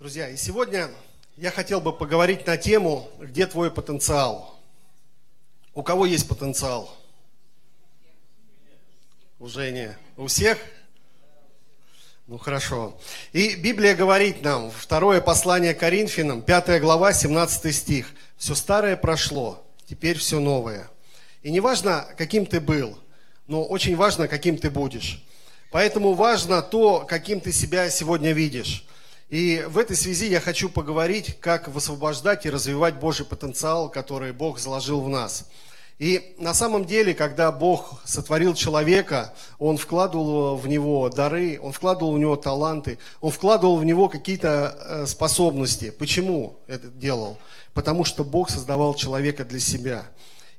Друзья, и сегодня я хотел бы поговорить на тему, где твой потенциал. У кого есть потенциал? У Жени. У всех? Ну хорошо. И Библия говорит нам, второе послание Коринфянам, 5 глава, 17 стих. Все старое прошло, теперь все новое. И не важно, каким ты был, но очень важно, каким ты будешь. Поэтому важно то, каким ты себя сегодня видишь. И в этой связи я хочу поговорить, как высвобождать и развивать Божий потенциал, который Бог заложил в нас. И на самом деле, когда Бог сотворил человека, Он вкладывал в него дары, Он вкладывал в него таланты, Он вкладывал в него какие-то э, способности. Почему это делал? Потому что Бог создавал человека для себя.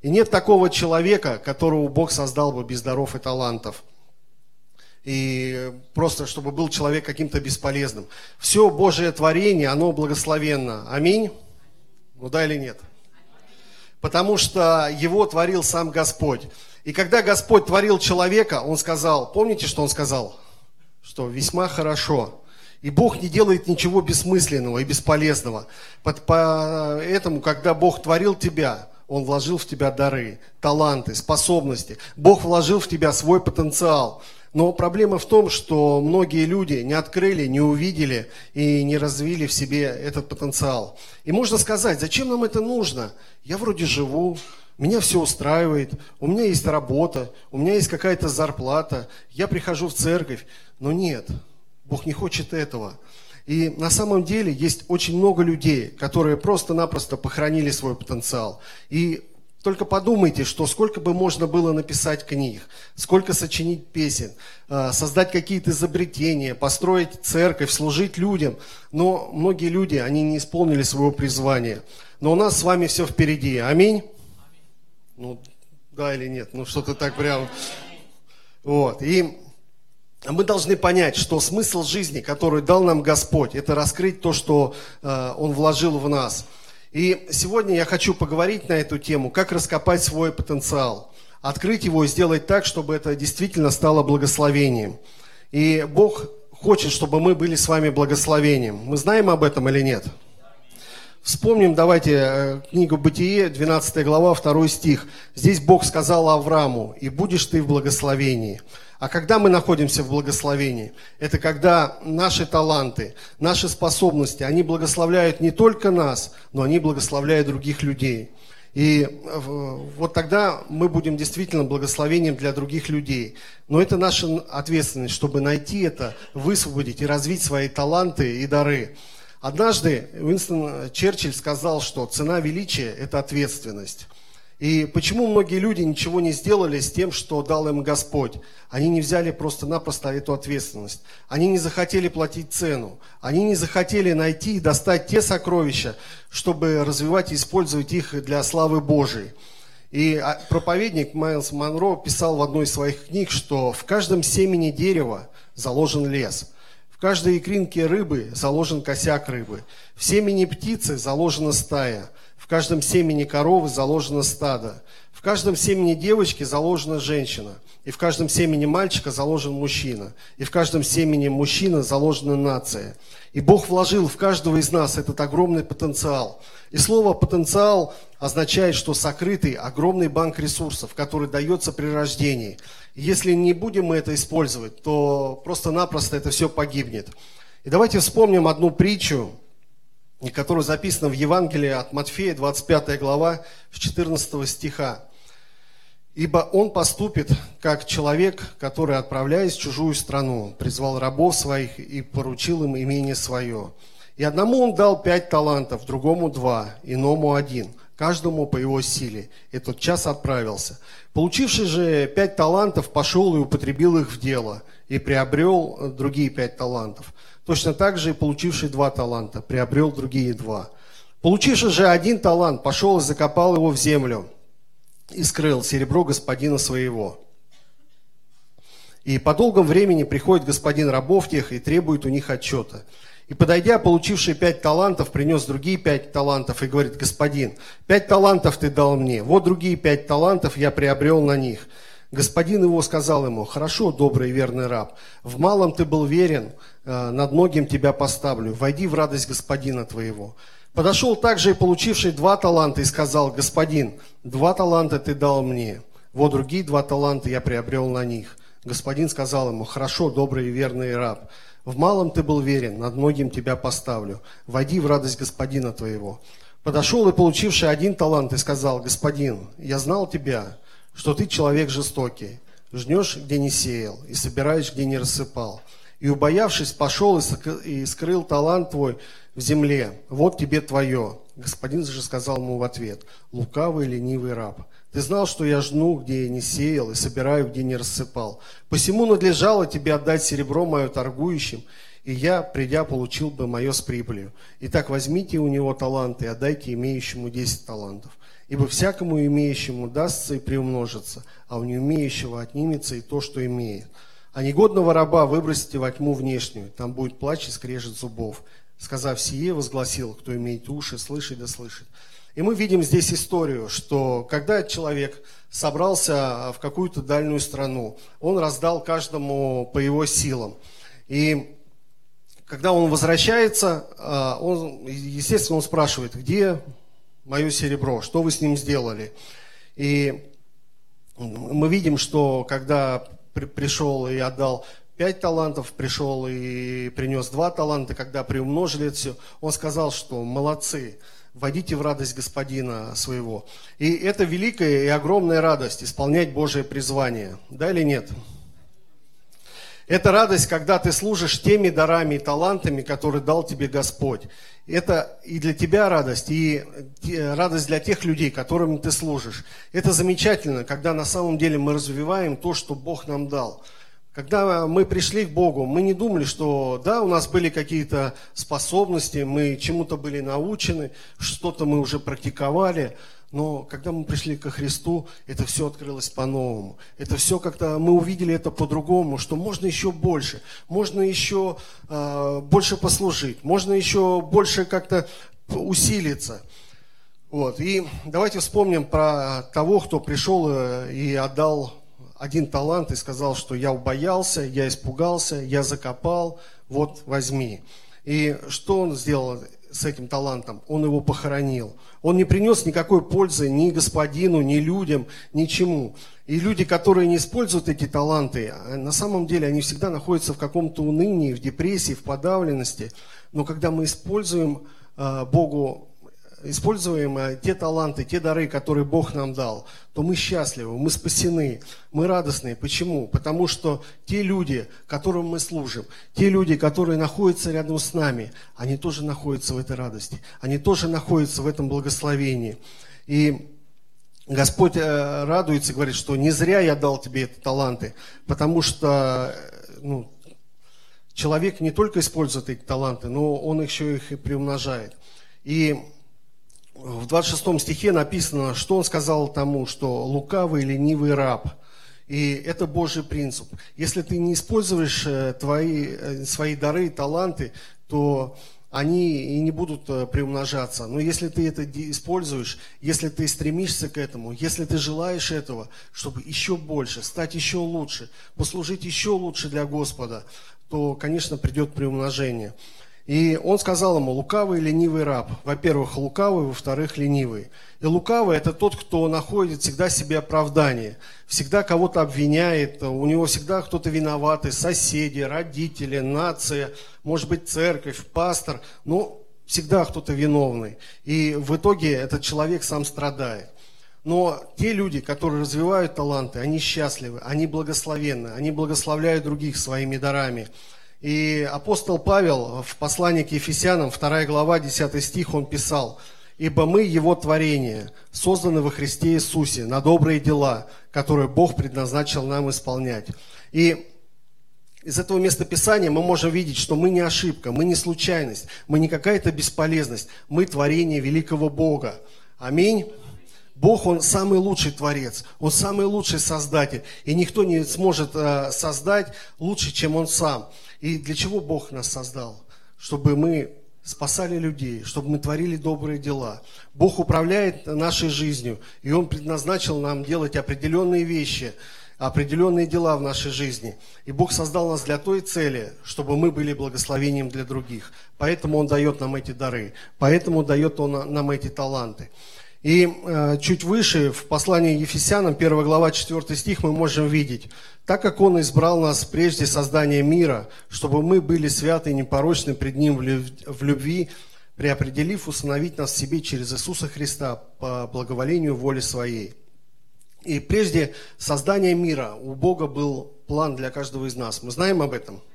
И нет такого человека, которого Бог создал бы без даров и талантов и просто чтобы был человек каким-то бесполезным. Все Божие творение, оно благословенно. Аминь? Ну да или нет? Потому что его творил сам Господь. И когда Господь творил человека, Он сказал, помните, что Он сказал? Что весьма хорошо. И Бог не делает ничего бессмысленного и бесполезного. Поэтому, когда Бог творил тебя, Он вложил в тебя дары, таланты, способности. Бог вложил в тебя свой потенциал – но проблема в том, что многие люди не открыли, не увидели и не развили в себе этот потенциал. И можно сказать, зачем нам это нужно? Я вроде живу, меня все устраивает, у меня есть работа, у меня есть какая-то зарплата, я прихожу в церковь. Но нет, Бог не хочет этого. И на самом деле есть очень много людей, которые просто-напросто похоронили свой потенциал. И только подумайте, что сколько бы можно было написать книг, сколько сочинить песен, а, создать какие-то изобретения, построить церковь, служить людям. Но многие люди, они не исполнили своего призвания. Но у нас с вами все впереди. Аминь? Ну, да или нет? Ну, что-то так прям... Вот. И мы должны понять, что смысл жизни, который дал нам Господь, это раскрыть то, что э, Он вложил в нас – и сегодня я хочу поговорить на эту тему, как раскопать свой потенциал, открыть его и сделать так, чтобы это действительно стало благословением. И Бог хочет, чтобы мы были с вами благословением. Мы знаем об этом или нет? Вспомним, давайте, э, книгу Бытие, 12 глава, 2 стих. Здесь Бог сказал Аврааму, «И будешь ты в благословении». А когда мы находимся в благословении? Это когда наши таланты, наши способности, они благословляют не только нас, но они благословляют других людей. И э, вот тогда мы будем действительно благословением для других людей. Но это наша ответственность, чтобы найти это, высвободить и развить свои таланты и дары. Однажды Уинстон Черчилль сказал, что цена величия – это ответственность. И почему многие люди ничего не сделали с тем, что дал им Господь? Они не взяли просто-напросто эту ответственность. Они не захотели платить цену. Они не захотели найти и достать те сокровища, чтобы развивать и использовать их для славы Божией. И а, проповедник Майлз Монро писал в одной из своих книг, что в каждом семени дерева заложен лес. Каждой икринке рыбы заложен косяк рыбы. В семени птицы заложена стая – в каждом семени коровы заложено стадо. В каждом семени девочки заложена женщина. И в каждом семени мальчика заложен мужчина. И в каждом семени мужчина заложена нация. И Бог вложил в каждого из нас этот огромный потенциал. И слово «потенциал» означает, что сокрытый огромный банк ресурсов, который дается при рождении. И если не будем мы это использовать, то просто-напросто это все погибнет. И давайте вспомним одну притчу, и которое записано в Евангелии от Матфея, 25 глава, с 14 стиха. «Ибо он поступит, как человек, который, отправляясь в чужую страну, призвал рабов своих и поручил им имение свое. И одному он дал пять талантов, другому два, иному один, каждому по его силе. И тот час отправился. Получивший же пять талантов, пошел и употребил их в дело, и приобрел другие пять талантов. Точно так же и получивший два таланта приобрел другие два. Получивший же один талант пошел и закопал его в землю и скрыл серебро господина своего. И по долгом времени приходит господин рабов тех и требует у них отчета. И подойдя, получивший пять талантов, принес другие пять талантов и говорит, господин, пять талантов ты дал мне, вот другие пять талантов я приобрел на них. Господин его сказал ему, хорошо, добрый и верный раб, в малом ты был верен, э, над многим тебя поставлю, войди в радость господина твоего. Подошел также и получивший два таланта и сказал, господин, два таланта ты дал мне, вот другие два таланта я приобрел на них. Господин сказал ему, хорошо, добрый и верный раб, в малом ты был верен, над многим тебя поставлю, войди в радость господина твоего. Подошел и получивший один талант и сказал, господин, я знал тебя, что ты человек жестокий, жнешь, где не сеял, и собираешь, где не рассыпал. И, убоявшись, пошел и скрыл талант твой в земле. Вот тебе твое. Господин же сказал ему в ответ, лукавый ленивый раб. Ты знал, что я жну, где я не сеял, и собираю, где не рассыпал. Посему надлежало тебе отдать серебро мое торгующим, и я, придя, получил бы мое с прибылью. Итак, возьмите у него таланты и отдайте имеющему десять талантов. Ибо всякому имеющему дастся и приумножится, а у неумеющего отнимется и то, что имеет. А негодного раба выбросите во тьму внешнюю, там будет плач и скрежет зубов. Сказав сие, возгласил, кто имеет уши, слышит да слышит. И мы видим здесь историю, что когда человек собрался в какую-то дальнюю страну, он раздал каждому по его силам. И когда он возвращается, а, он, естественно, он спрашивает, где мое серебро, что вы с ним сделали. И мы видим, что когда при, пришел и отдал пять талантов, пришел и принес два таланта, когда приумножили это все, он сказал, что молодцы, войдите в радость господина своего. И это великая и огромная радость, исполнять Божие призвание. Да или нет? Это радость, когда ты служишь теми дарами и талантами, которые дал тебе Господь. Это и для тебя радость, и радость для тех людей, которым ты служишь. Это замечательно, когда на самом деле мы развиваем то, что Бог нам дал. Когда мы пришли к Богу, мы не думали, что да, у нас были какие-то способности, мы чему-то были научены, что-то мы уже практиковали, но когда мы пришли ко Христу, это все открылось по-новому. Это все как-то, мы увидели это по-другому, что можно еще больше, можно еще э, больше послужить, можно еще больше как-то усилиться. Вот. И давайте вспомним про того, кто пришел э, и отдал один талант и сказал, что я убоялся, я испугался, я закопал, вот возьми. И что он сделал с этим талантом? Он его похоронил. Он не принес никакой пользы ни господину, ни людям, ничему. И люди, которые не используют эти таланты, а на самом деле они всегда находятся в каком-то унынии, в депрессии, в подавленности. Но когда мы используем а, Богу используем те таланты, те дары, которые Бог нам дал, то мы счастливы, мы спасены, мы радостные. Почему? Потому что те люди, которым мы служим, те люди, которые находятся рядом с нами, они тоже находятся в этой радости, они тоже находятся в этом благословении. И Господь э, радуется, говорит, что не зря я дал тебе эти таланты, потому что э, ну, человек не только использует эти таланты, но он еще их и приумножает. И в 26 стихе написано, что он сказал тому, что лукавый, ленивый раб. И это Божий принцип. Если ты не используешь э, твои, э, свои дары и таланты, то они и не будут э, приумножаться. Но если ты это используешь, если ты стремишься к этому, если ты желаешь этого, чтобы еще больше, стать еще лучше, послужить еще лучше для Господа, то, конечно, придет приумножение. И он сказал ему, лукавый ленивый раб. Во-первых, лукавый, во-вторых, ленивый. И лукавый – это тот, кто находит всегда себе оправдание, всегда кого-то обвиняет, у него всегда кто-то виноватый, соседи, родители, нация, может быть, церковь, пастор, но всегда кто-то виновный. И в итоге этот человек сам страдает. Но те люди, которые развивают таланты, они счастливы, они благословенны, они благословляют других своими дарами. И апостол Павел в послании к Ефесянам, 2 глава, 10 стих, он писал, «Ибо мы Его творение, созданы во Христе Иисусе на добрые дела, которые Бог предназначил нам исполнять». И из этого места Писания мы можем видеть, что мы не ошибка, мы не случайность, мы не какая-то бесполезность, мы творение великого Бога. Аминь. Бог, Он самый лучший Творец, Он самый лучший Создатель, и никто не сможет э, создать лучше, чем Он сам. И для чего Бог нас создал? Чтобы мы спасали людей, чтобы мы творили добрые дела. Бог управляет нашей жизнью, и Он предназначил нам делать определенные вещи. определенные дела в нашей жизни. И Бог создал нас для той цели, чтобы мы были благословением для других. Поэтому Он дает нам эти дары, поэтому дает Он нам эти таланты. И э, чуть выше, в послании Ефесянам, 1 глава, 4 стих, мы можем видеть, «Так как Он избрал нас прежде создания мира, чтобы мы были святы и непорочны пред Ним в любви, преопределив усыновить нас в себе через Иисуса Христа по благоволению воли Своей». И прежде создания мира у Бога был план для каждого из нас. Мы знаем об этом –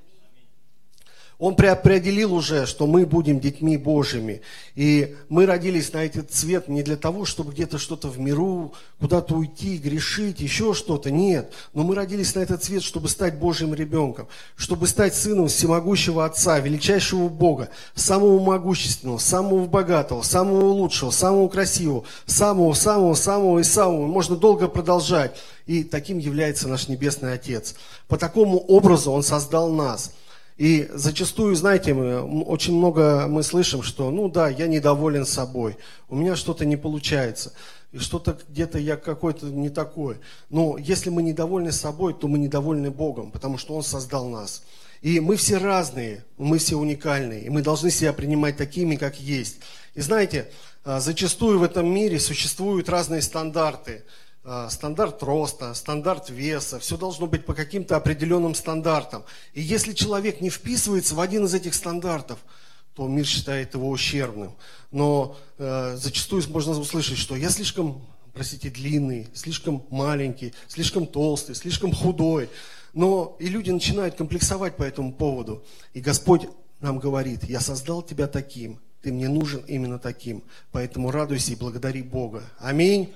он преопределил уже, что мы будем детьми Божьими. И мы родились на этот цвет не для того, чтобы где-то что-то в миру, куда-то уйти, грешить, еще что-то. Нет. Но мы родились на этот цвет, чтобы стать Божьим ребенком. Чтобы стать сыном всемогущего Отца, величайшего Бога, самого могущественного, самого богатого, самого лучшего, самого красивого, самого, самого, самого и самого. Можно долго продолжать. И таким является наш Небесный Отец. По такому образу Он создал нас – и зачастую, знаете, мы, очень много мы слышим, что, ну да, я недоволен собой, у меня что-то не получается, что-то где-то я какой-то не такой. Но если мы недовольны собой, то мы недовольны Богом, потому что Он создал нас. И мы все разные, мы все уникальные, и мы должны себя принимать такими, как есть. И знаете, а, зачастую в этом мире существуют разные стандарты. А, стандарт роста, стандарт веса, все должно быть по каким-то определенным стандартам. И если человек не вписывается в один из этих стандартов, то мир считает его ущербным. Но э, зачастую можно услышать, что я слишком, простите, длинный, слишком маленький, слишком толстый, слишком худой. Но и люди начинают комплексовать по этому поводу. И Господь нам говорит, я создал тебя таким, ты мне нужен именно таким. Поэтому радуйся и благодари Бога. Аминь.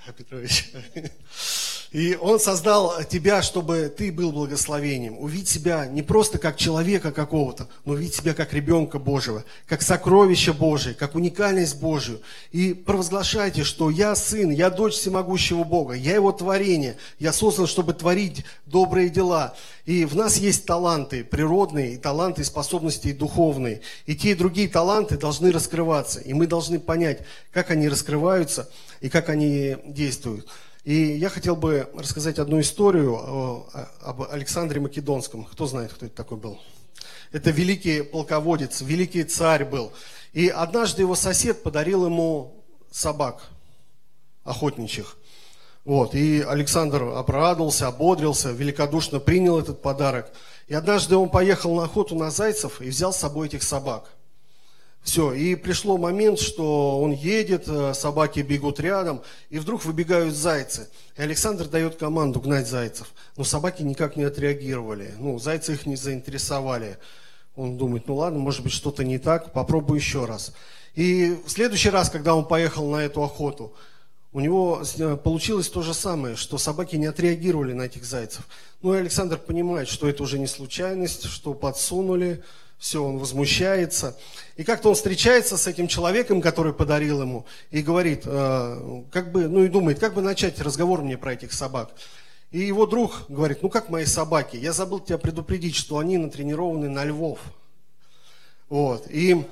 Happy birthday. И Он создал тебя, чтобы ты был благословением. Увидеть себя не просто как человека какого-то, но увидеть себя как ребенка Божьего, как сокровище Божие, как уникальность Божию. И провозглашайте, что я сын, я дочь всемогущего Бога, я его творение, я создан, чтобы творить добрые дела. И в нас есть таланты природные, и таланты, способности и духовные. И те и другие таланты должны раскрываться. И мы должны понять, как они раскрываются и как они действуют. И я хотел бы рассказать одну историю об Александре Македонском. Кто знает, кто это такой был? Это великий полководец, великий царь был. И однажды его сосед подарил ему собак охотничьих. Вот, и Александр обрадовался, ободрился, великодушно принял этот подарок. И однажды он поехал на охоту на зайцев и взял с собой этих собак. Все, и пришло момент, что он едет, э, собаки бегут рядом, и вдруг выбегают зайцы. И Александр дает команду гнать зайцев. Но собаки никак не отреагировали. Ну, зайцы их не заинтересовали. Он думает, ну ладно, может быть что-то не так, попробую еще раз. И в следующий раз, когда он поехал на эту охоту, у него э, получилось то же самое, что собаки не отреагировали на этих зайцев. Ну и Александр понимает, что это уже не случайность, что подсунули, все, он возмущается. И как-то он встречается с этим человеком, который подарил ему, и говорит, э, как бы, ну и думает, как бы начать разговор мне про этих собак. И его друг говорит, ну как мои собаки, я забыл тебя предупредить, что они натренированы на львов. Вот, и,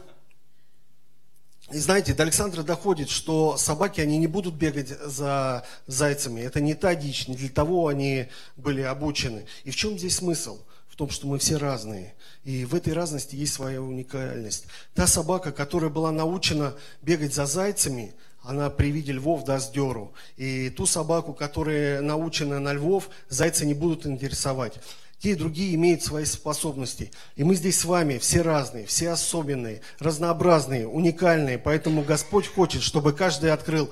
и знаете, до Александра доходит, что собаки, они не будут бегать за зайцами. Это не та дичь, не для того они были обучены. И в чем здесь смысл? Том, что мы все разные. И в этой разности есть своя уникальность. Та собака, которая была научена бегать за зайцами, она при виде львов даст деру. И ту собаку, которая научена на львов, зайцы не будут интересовать. Те и другие имеют свои способности. И мы здесь с вами все разные, все особенные, разнообразные, уникальные. Поэтому Господь хочет, чтобы каждый открыл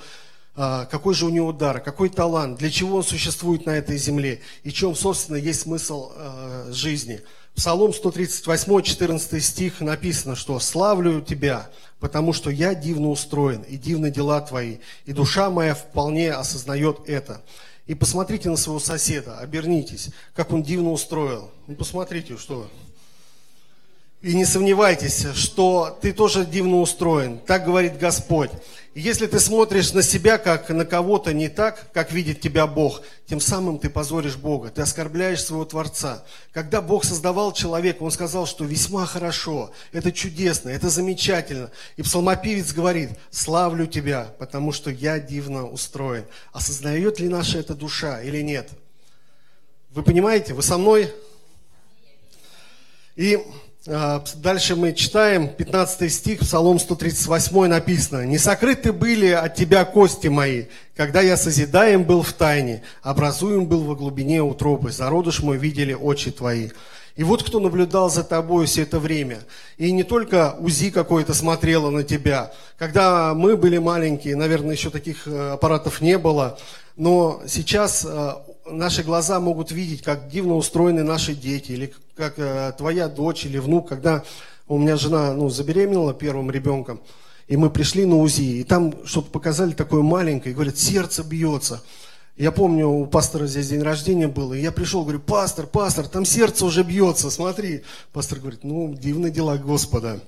какой же у него дар, какой талант, для чего он существует на этой земле и чем, собственно, есть смысл э, жизни. Псалом 138, 14 стих написано, что «Славлю Тебя, потому что я дивно устроен, и дивны дела Твои, и душа моя вполне осознает это». И посмотрите на своего соседа, обернитесь, как он дивно устроил. Ну, посмотрите, что и не сомневайтесь, что ты тоже дивно устроен. Так говорит Господь. Если ты смотришь на себя, как на кого-то не так, как видит тебя Бог, тем самым ты позоришь Бога, ты оскорбляешь своего Творца. Когда Бог создавал человека, Он сказал, что весьма хорошо, это чудесно, это замечательно. И псалмопевец говорит, славлю тебя, потому что я дивно устроен. Осознает ли наша эта душа или нет? Вы понимаете, вы со мной? И дальше мы читаем 15 стих, Псалом 138 написано. «Не сокрыты были от тебя кости мои, когда я созидаем был в тайне, образуем был во глубине утробы, зародыш мой видели очи твои». И вот кто наблюдал за тобой все это время. И не только УЗИ какое-то смотрело на тебя. Когда мы были маленькие, наверное, еще таких э, аппаратов не было, но сейчас э, наши глаза могут видеть, как дивно устроены наши дети, или как э, твоя дочь или внук, когда у меня жена ну, забеременела первым ребенком, и мы пришли на УЗИ, и там что-то показали такое маленькое, и говорят, сердце бьется. Я помню, у пастора здесь день рождения был, и я пришел, говорю, пастор, пастор, там сердце уже бьется, смотри. Пастор говорит, ну, дивные дела Господа.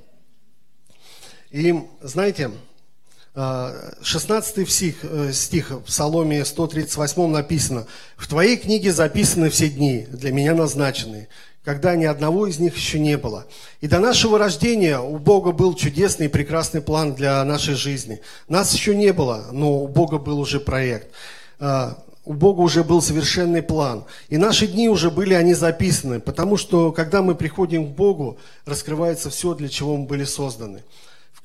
И знаете, 16 стих, э, стих в Псаломе 138 написано, «В Твоей книге записаны все дни, для меня назначенные, когда ни одного из них еще не было. И до нашего рождения у Бога был чудесный и прекрасный план для нашей жизни. Нас еще не было, но у Бога был уже проект. А, у Бога уже был совершенный план. И наши дни уже были, они записаны, потому что, когда мы приходим к Богу, раскрывается все, для чего мы были созданы.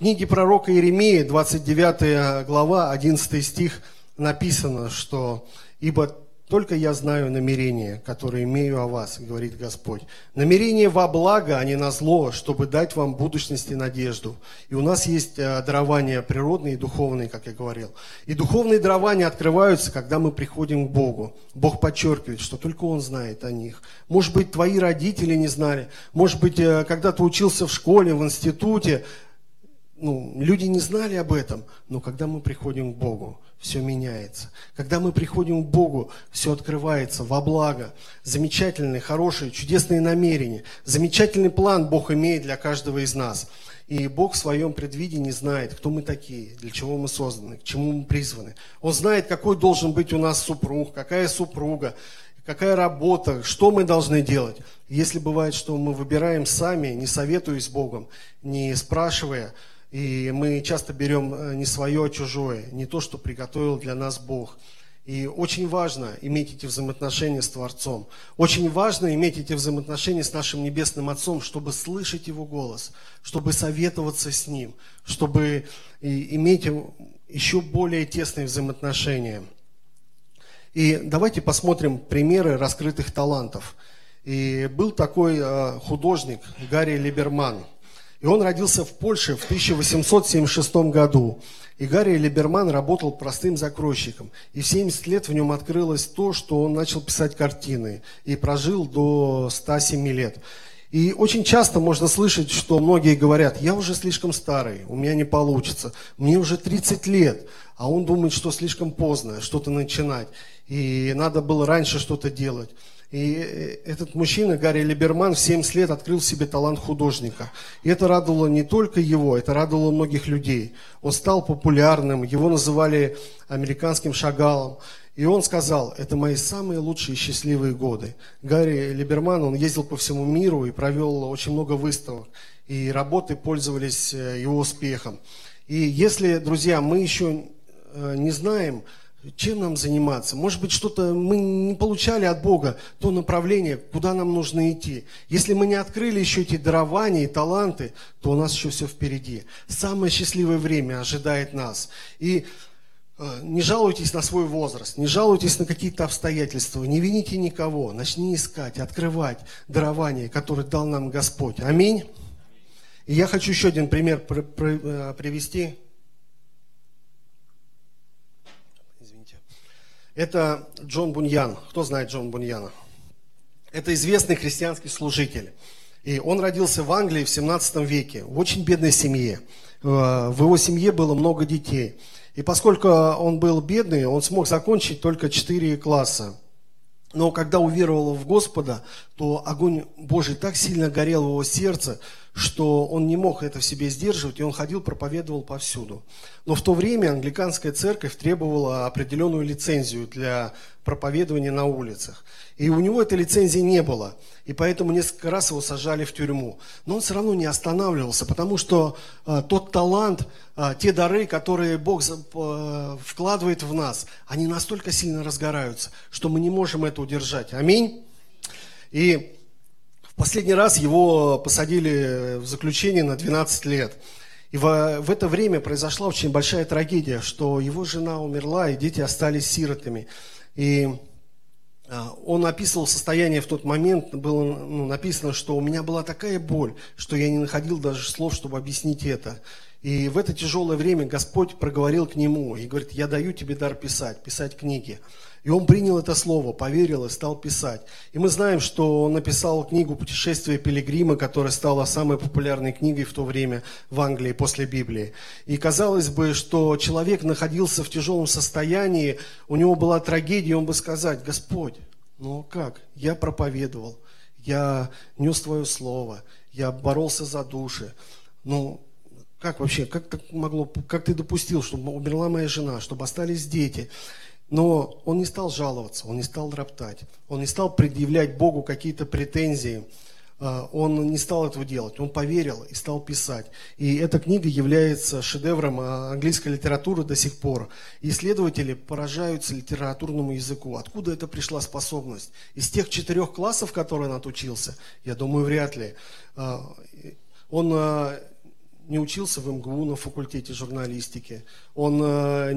Книге пророка Иеремии, 29 глава, 11 стих, написано, что «Ибо только я знаю намерения, которые имею о вас, говорит Господь. Намерение во благо, а не на зло, чтобы дать вам будущность и надежду. И у нас есть э, дарования природные и духовные, как я говорил. И духовные дарования открываются, когда мы приходим к Богу. Бог подчеркивает, что только Он знает о них. Может быть, твои родители не знали. Может быть, э, когда ты учился в школе, в институте, ну, люди не знали об этом, но когда мы приходим к Богу, все меняется. Когда мы приходим к Богу, все открывается во благо. Замечательные, хорошие, чудесные намерения. Замечательный план Бог имеет для каждого из нас. И Бог в своем предвидении знает, кто мы такие, для чего мы созданы, к чему мы призваны. Он знает, какой должен быть у нас супруг, какая супруга, какая работа, что мы должны делать. Если бывает, что мы выбираем сами, не советуясь с Богом, не спрашивая, и мы часто берем э, не свое, а чужое, не то, что приготовил для нас Бог. И очень важно иметь эти взаимоотношения с Творцом. Очень важно иметь эти взаимоотношения с нашим Небесным Отцом, чтобы слышать Его голос, чтобы советоваться с Ним, чтобы иметь еще более тесные взаимоотношения. И давайте посмотрим примеры раскрытых талантов. И был такой э, художник Гарри Либерман – и он родился в Польше в 1876 году. И Гарри Либерман работал простым закройщиком. И в 70 лет в нем открылось то, что он начал писать картины. И прожил до 107 лет. И очень часто можно слышать, что многие говорят, я уже слишком старый, у меня не получится, мне уже 30 лет, а он думает, что слишком поздно что-то начинать, и надо было раньше что-то делать. И э, этот мужчина, Гарри Либерман, в 70 лет открыл в себе талант художника. И это радовало не только его, это радовало многих людей. Он стал популярным, его называли американским шагалом. И он сказал, это мои самые лучшие счастливые годы. Гарри Либерман, он ездил по всему миру и провел очень много выставок. И работы пользовались э, его успехом. И если, друзья, мы еще э, не знаем, чем нам заниматься? Может быть, что-то мы не получали от Бога, то направление, куда нам нужно идти. Если мы не открыли еще эти дарования и таланты, то у нас еще все впереди. Самое счастливое время ожидает нас. И э, не жалуйтесь на свой возраст, не жалуйтесь на какие-то обстоятельства, не вините никого. Начни искать, открывать дарование, которое дал нам Господь. Аминь. И я хочу еще один пример э, привести Это Джон Буньян. Кто знает Джон Буньяна? Это известный христианский служитель. И он родился в Англии в 17 веке, в очень бедной семье. Э, в его семье было много детей. И поскольку он был бедный, он смог закончить только 4 класса. Но когда уверовал в Господа, то огонь Божий так сильно горел в его сердце, что он не мог это в себе сдерживать, и он ходил, проповедовал повсюду. Но в то время англиканская церковь требовала определенную лицензию для проповедования на улицах. И у него этой лицензии не было. И поэтому несколько раз его сажали в тюрьму. Но он все равно не останавливался, потому что э, тот талант, э, те дары, которые Бог э, вкладывает в нас, они настолько сильно разгораются, что мы не можем это удержать. Аминь. И последний раз его посадили в заключение на 12 лет. И в, в это время произошла очень большая трагедия, что его жена умерла, и дети остались сиротами. И а, он описывал состояние в тот момент, было ну, написано, что у меня была такая боль, что я не находил даже слов, чтобы объяснить это. И в это тяжелое время Господь проговорил к нему и говорит, я даю тебе дар писать, писать книги. И он принял это слово, поверил и стал писать. И мы знаем, что он написал книгу «Путешествие пилигрима», которая стала самой популярной книгой в то время в Англии после Библии. И казалось бы, что человек находился в тяжелом состоянии, у него была трагедия, он бы сказать, «Господь, ну как? Я проповедовал, я нес Твое Слово, я боролся за души. Ну, как вообще, как так могло, как ты допустил, чтобы умерла моя жена, чтобы остались дети? Но он не стал жаловаться, он не стал роптать, он не стал предъявлять Богу какие-то претензии, а, он не стал этого делать, он поверил и стал писать. И эта книга является шедевром а, английской литературы до сих пор. Исследователи поражаются литературному языку. Откуда это пришла способность? Из тех четырех классов, которые он отучился? Я думаю, вряд ли. А, он не учился в МГУ на факультете журналистики, он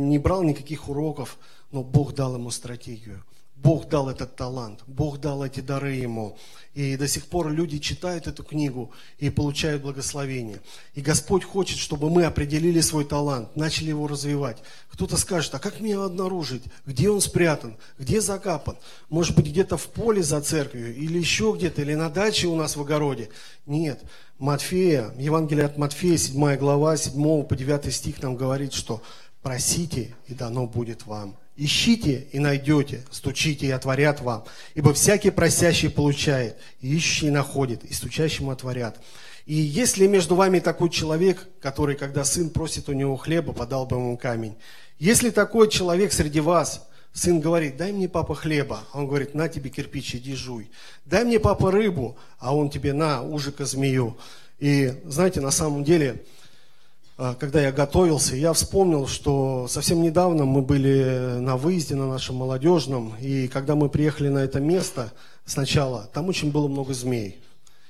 не брал никаких уроков, но Бог дал ему стратегию. Бог дал этот талант, Бог дал эти дары ему. И до сих пор люди читают эту книгу и получают благословение. И Господь хочет, чтобы мы определили свой талант, начали его развивать. Кто-то скажет, а как мне его обнаружить? Где он спрятан? Где закапан? Может быть, где-то в поле за церковью, или еще где-то, или на даче у нас в огороде? Нет. Матфея, Евангелие от Матфея, 7 глава, 7 по 9 стих нам говорит, что просите, и дано будет вам. Ищите и найдете, стучите и отворят вам. Ибо всякий просящий получает, и ищущий находит, и стучащему отворят. И если между вами такой человек, который, когда сын просит у него хлеба, подал бы ему камень. Если такой человек среди вас, сын говорит, дай мне, папа, хлеба, а он говорит, на тебе кирпич, иди жуй. Дай мне, папа, рыбу, а он тебе, на, ужика змею. И знаете, на самом деле, когда я готовился, я вспомнил, что совсем недавно мы были на выезде на нашем молодежном, и когда мы приехали на это место сначала, там очень было много змей.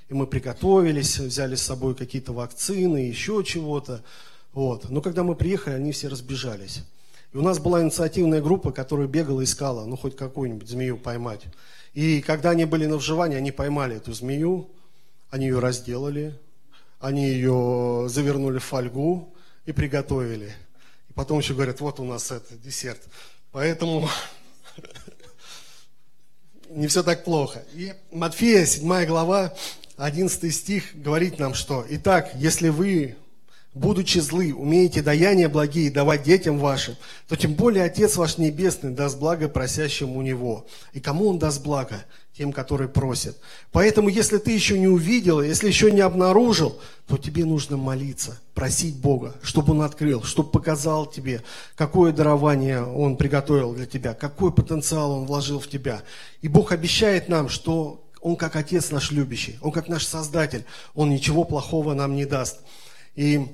И мы приготовились, взяли с собой какие-то вакцины, еще чего-то. Вот. Но когда мы приехали, они все разбежались. И у нас была инициативная группа, которая бегала искала, ну, хоть какую-нибудь змею поймать. И когда они были на вживании, они поймали эту змею, они ее разделали, они ее завернули в фольгу и приготовили. И потом еще говорят, вот у нас это десерт. Поэтому не все так плохо. И Матфея, 7 глава, 11 стих говорит нам, что «Итак, если вы будучи злы, умеете даяния благие давать детям вашим, то тем более Отец ваш Небесный даст благо просящим у Него. И кому Он даст благо? Тем, которые просят. Поэтому, если ты еще не увидел, если еще не обнаружил, то тебе нужно молиться, просить Бога, чтобы Он открыл, чтобы показал тебе, какое дарование Он приготовил для тебя, какой потенциал Он вложил в тебя. И Бог обещает нам, что Он как Отец наш любящий, Он как наш Создатель, Он ничего плохого нам не даст. И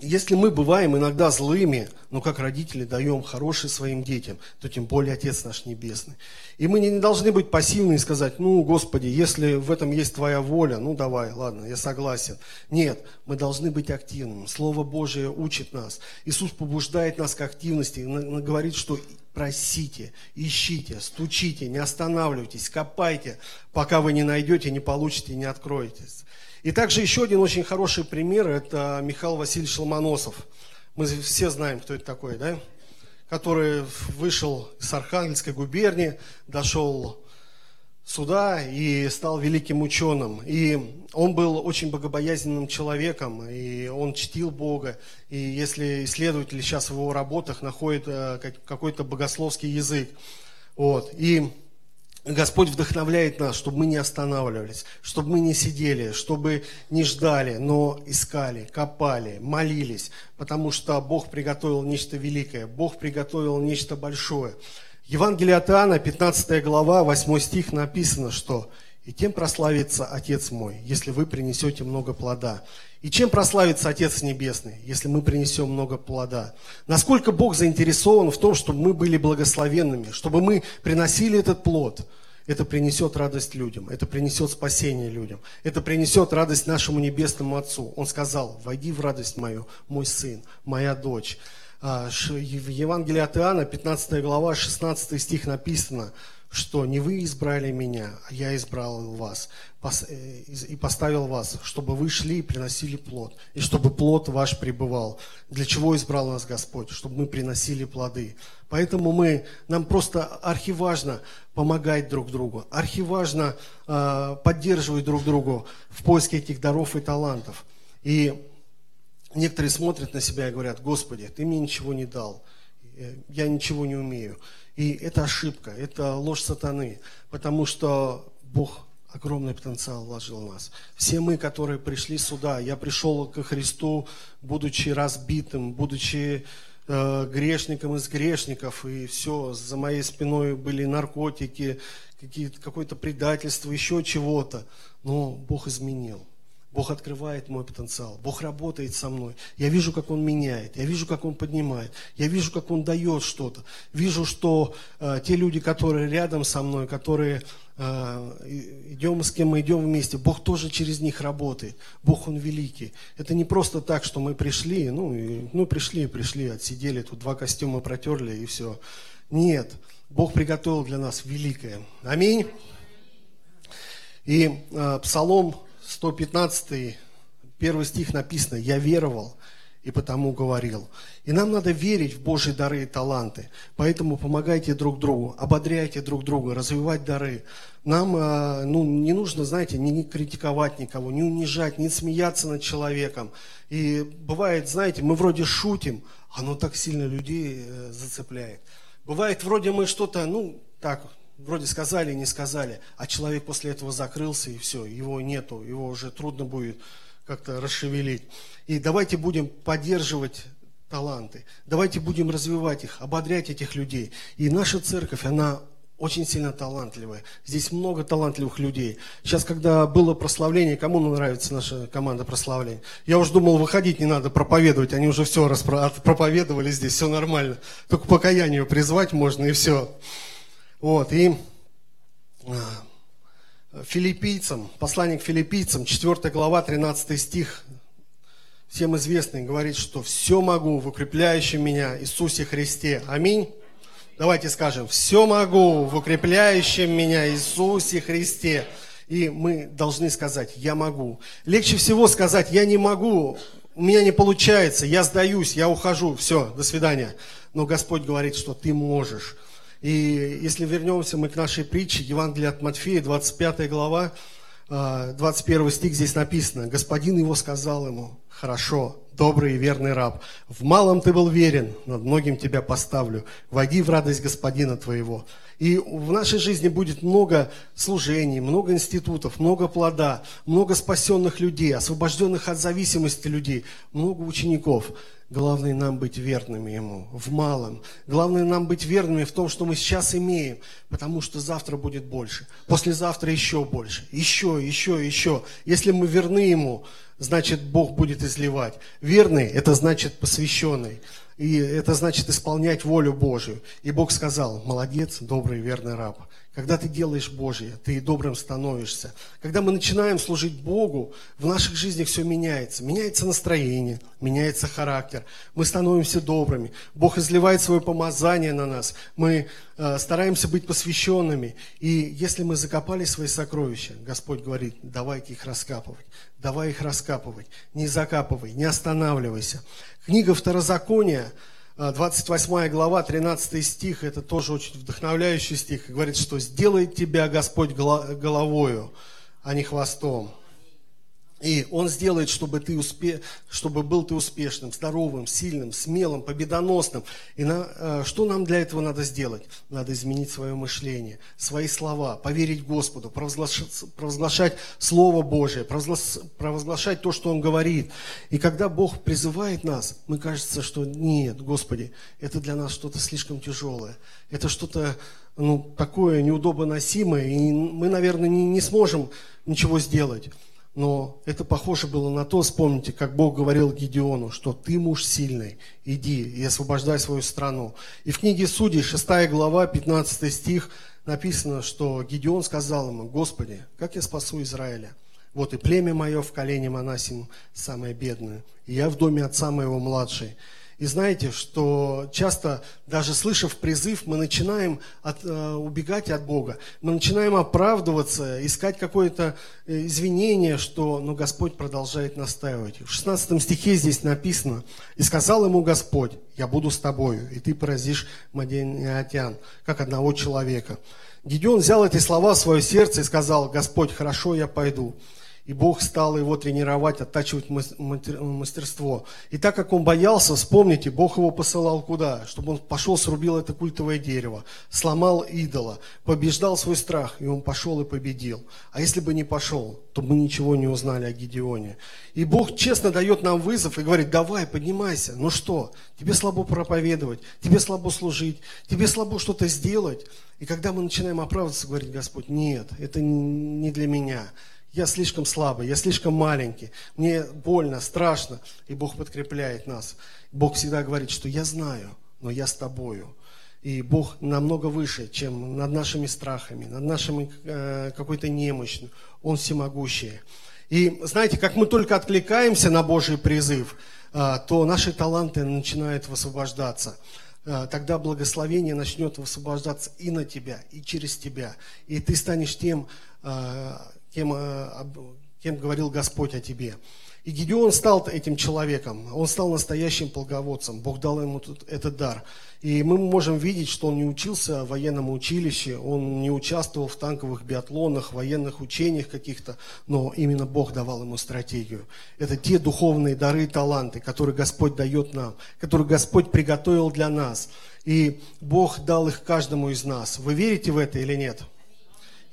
если мы бываем иногда злыми, но как родители даем хорошие своим детям, то тем более Отец наш Небесный. И мы не должны быть пассивны и сказать, ну, Господи, если в этом есть Твоя воля, ну, давай, ладно, я согласен. Нет, мы должны быть активными. Слово Божие учит нас. Иисус побуждает нас к активности, говорит, что просите, ищите, стучите, не останавливайтесь, копайте, пока вы не найдете, не получите, не откроетесь. И также еще один очень хороший пример – это Михаил Васильевич Ломоносов. Мы все знаем, кто это такой, да? Который вышел из Архангельской губернии, дошел сюда и стал великим ученым. И он был очень богобоязненным человеком, и он чтил Бога. И если исследователи сейчас в его работах находят э, какой-то богословский язык, вот, и Господь вдохновляет нас, чтобы мы не останавливались, чтобы мы не сидели, чтобы не ждали, но искали, копали, молились, потому что Бог приготовил нечто великое, Бог приготовил нечто большое. Евангелие от Иоанна, 15 глава, 8 стих написано, что «И тем прославится Отец мой, если вы принесете много плода». И чем прославится Отец Небесный, если мы принесем много плода? Насколько Бог заинтересован в том, чтобы мы были благословенными, чтобы мы приносили этот плод? это принесет радость людям, это принесет спасение людям, это принесет радость нашему Небесному Отцу. Он сказал, войди в радость мою, мой сын, моя дочь. А, в Евангелии от Иоанна, 15 глава, 16 стих написано, что не вы избрали меня, а я избрал вас э, и поставил вас, чтобы вы шли и приносили плод, и чтобы плод ваш пребывал. Для чего избрал нас Господь? Чтобы мы приносили плоды. Поэтому мы, нам просто архиважно помогать друг другу, архиважно э, поддерживать друг другу в поиске этих даров и талантов. И некоторые смотрят на себя и говорят, Господи, Ты мне ничего не дал, э, я ничего не умею. И это ошибка, это ложь сатаны, потому что Бог огромный потенциал вложил в нас. Все мы, которые пришли сюда, я пришел ко Христу, будучи разбитым, будучи э, грешником из грешников, и все, за моей спиной были наркотики, какое-то предательство, еще чего-то. Но Бог изменил. Бог открывает мой потенциал, Бог работает со мной. Я вижу, как Он меняет, я вижу, как Он поднимает, я вижу, как Он дает что-то. Вижу, что э, те люди, которые рядом со мной, которые э, идем с кем мы идем вместе, Бог тоже через них работает. Бог Он великий. Это не просто так, что мы пришли, ну, и, ну пришли, пришли, отсидели, тут два костюма протерли и все. Нет, Бог приготовил для нас великое. Аминь. И э, Псалом 115, первый стих написано, «Я веровал и потому говорил». И нам надо верить в Божьи дары и таланты. Поэтому помогайте друг другу, ободряйте друг друга, развивать дары. Нам а, ну, не нужно, знаете, не, не критиковать никого, не унижать, не смеяться над человеком. И бывает, знаете, мы вроде шутим, оно так сильно людей э, зацепляет. Бывает, вроде мы что-то, ну, так, вроде сказали, не сказали, а человек после этого закрылся и все, его нету, его уже трудно будет как-то расшевелить. И давайте будем поддерживать таланты, давайте будем развивать их, ободрять этих людей. И наша церковь, она очень сильно талантливая. Здесь много талантливых людей. Сейчас, когда было прославление, кому нравится наша команда прославления? Я уже думал, выходить не надо, проповедовать. Они уже все проповедовали здесь, все нормально. Только покаянию призвать можно и все. Вот, и а, филиппийцам, послание к филиппийцам, 4 глава, 13 стих, всем известный, говорит, что все могу в укрепляющем меня Иисусе Христе. Аминь. Давайте скажем, все могу в укрепляющем меня Иисусе Христе. И мы должны сказать, я могу. Легче всего сказать, я не могу, у меня не получается, я сдаюсь, я ухожу, все, до свидания. Но Господь говорит, что ты можешь. И если вернемся мы к нашей притче, Евангелие от Матфея, 25 глава, 21 а, стих здесь написано. Господин его сказал ему, хорошо, добрый и верный раб, в малом ты был верен, над многим тебя поставлю. Войди в радость господина твоего. И в нашей жизни будет много служений, много институтов, много плода, много спасенных людей, освобожденных от зависимости людей, много учеников. Главное нам быть верными Ему в малом. Главное нам быть верными в том, что мы сейчас имеем, потому что завтра будет больше. Послезавтра еще больше. Еще, еще, еще. Если мы верны Ему, значит Бог будет изливать. Верный – это значит посвященный. И это значит исполнять волю Божию. И Бог сказал, молодец, добрый, верный раб. Когда ты делаешь Божье, ты добрым становишься. Когда мы начинаем служить Богу, в наших жизнях все меняется. Меняется настроение, меняется характер. Мы становимся добрыми. Бог изливает свое помазание на нас. Мы э, стараемся быть посвященными. И если мы закопали свои сокровища, Господь говорит, давайте их раскапывать. Давай их раскапывать. Не закапывай, не останавливайся. Книга Второзакония, 28 а, глава, 13 стих, это тоже очень вдохновляющий стих. Говорит, что сделает тебя Господь головою, а не хвостом. И Он сделает, чтобы, ты успе... чтобы был ты успешным, здоровым, сильным, смелым, победоносным. И на... Э, что нам для этого надо сделать? Надо изменить свое мышление, свои слова, поверить Господу, провозглашать, провозглашать Слово Божие, провозглашать то, что Он говорит. И когда Бог призывает нас, мы кажется, что нет, Господи, это для нас что-то слишком тяжелое. Это что-то ну, такое неудобоносимое, и мы, наверное, не, не сможем ничего сделать. Но это похоже было на то, вспомните, как Бог говорил Гедеону, что ты муж сильный, иди и освобождай свою страну. И в книге Судей, 6 глава, 15 стих, написано, что Гедеон сказал ему, Господи, как я спасу Израиля? Вот и племя мое в колене Манасим самое бедное, и я в доме отца моего младший. И знаете, что часто, даже слышав призыв, мы начинаем от, э, убегать от Бога. Мы начинаем оправдываться, искать какое-то э, извинение, что но Господь продолжает настаивать. В 16 стихе здесь написано, «И сказал ему Господь, я буду с тобою, и ты поразишь Мадиатян, как одного человека». Гедеон взял эти слова в свое сердце и сказал, Господь, хорошо, я пойду. И Бог стал его тренировать, оттачивать мастерство. И так как он боялся, вспомните, Бог его посылал куда? Чтобы он пошел, срубил это культовое дерево, сломал идола, побеждал свой страх, и он пошел и победил. А если бы не пошел, то мы ничего не узнали о Гедеоне. И Бог честно дает нам вызов и говорит, давай, поднимайся. Ну что, тебе слабо проповедовать, тебе слабо служить, тебе слабо что-то сделать. И когда мы начинаем оправдываться, говорить, Господь, нет, это не для меня я слишком слабый, я слишком маленький, мне больно, страшно. И Бог подкрепляет нас. Бог всегда говорит, что я знаю, но я с тобою. И Бог намного выше, чем над нашими страхами, над нашими э, какой-то немощью. Он всемогущий. И знаете, как мы только откликаемся на Божий призыв, э, то наши таланты начинают высвобождаться э, тогда благословение начнет высвобождаться и на тебя, и через тебя. И ты станешь тем, э, кем, э, кем говорил Господь о тебе. И Гедеон стал этим человеком, он стал настоящим полководцем, Бог дал ему этот дар. И мы можем видеть, что он не учился в военном училище, он не участвовал в танковых биатлонах, военных учениях каких-то, но именно Бог давал ему стратегию. Это те духовные дары и таланты, которые Господь дает нам, которые Господь приготовил для нас. И Бог дал их каждому из нас. Вы верите в это или нет?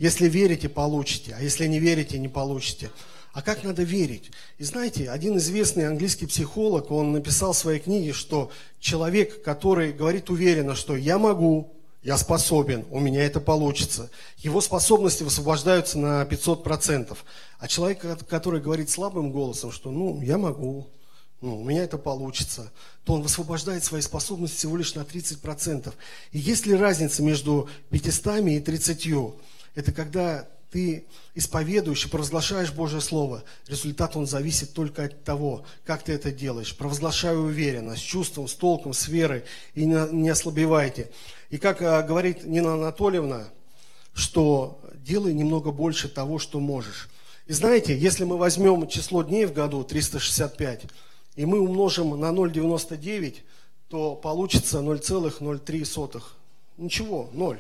Если верите, получите, а если не верите, не получите. А как надо верить? И знаете, один известный английский психолог, он написал в своей книге, что человек, который говорит уверенно, что я могу, я способен, у меня это получится, его способности высвобождаются на 500%. А человек, который говорит слабым голосом, что ну, я могу, ну, у меня это получится, то он высвобождает свои способности всего лишь на 30%. И есть ли разница между 500 и 30? Это когда ты исповедуешь и провозглашаешь Божье Слово. Результат, он зависит только от того, как ты это делаешь. Провозглашай уверенно, с чувством, с толком, с верой, и не ослабевайте. И как а, говорит Нина Анатольевна, что делай немного больше того, что можешь. И знаете, если мы возьмем число дней в году, 365, и мы умножим на 0,99, то получится 0,03. Ничего, ноль.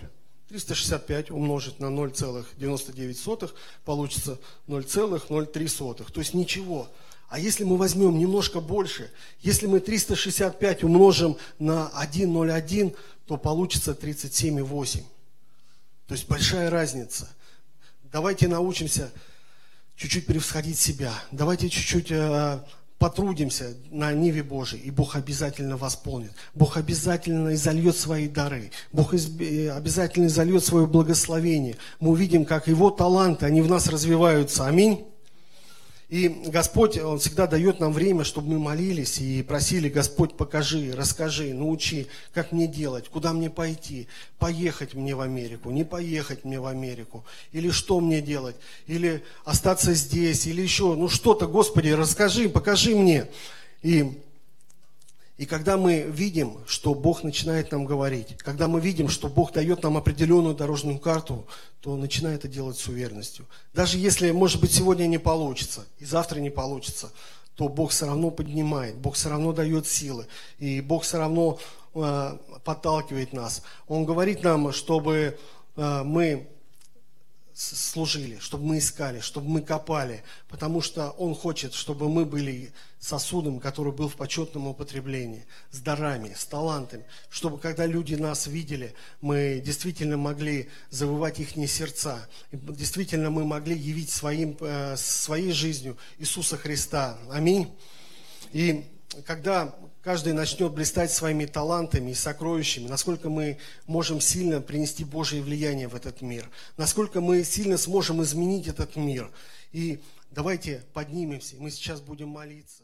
365 умножить на 0,99 получится 0,03. То есть ничего. А если мы возьмем немножко больше, если мы 365 умножим на 1,01, то получится 37,8. То есть большая разница. Давайте научимся чуть-чуть превосходить себя. Давайте чуть-чуть э, потрудимся на Ниве Божией, и Бог обязательно восполнит. Бог обязательно изольет свои дары. Бог э, обязательно изольет свое благословение. Мы увидим, как Его таланты, они в нас развиваются. Аминь. И Господь, Он всегда дает нам время, чтобы мы молились и просили, Господь, покажи, расскажи, научи, как мне делать, куда мне пойти, поехать мне в Америку, не поехать мне в Америку, или что мне делать, или остаться здесь, или еще, ну что-то, Господи, расскажи, покажи мне. И и когда мы видим, что Бог начинает нам говорить, когда мы видим, что Бог дает нам определенную дорожную карту, то начинает это делать с уверенностью. Даже если, может быть, сегодня не получится, и завтра не получится, то Бог все равно поднимает, Бог все равно дает силы, и Бог все равно э, подталкивает нас. Он говорит нам, чтобы э, мы служили, чтобы мы искали, чтобы мы копали, потому что Он хочет, чтобы мы были сосудом, который был в почетном употреблении, с дарами, с талантами, чтобы когда люди нас видели, мы действительно могли завывать их сердца, и действительно мы могли явить своим, э, своей жизнью Иисуса Христа. Аминь. И когда каждый начнет блистать своими талантами и сокровищами, насколько мы можем сильно принести Божье влияние в этот мир, насколько мы сильно сможем изменить этот мир. И давайте поднимемся, мы сейчас будем молиться.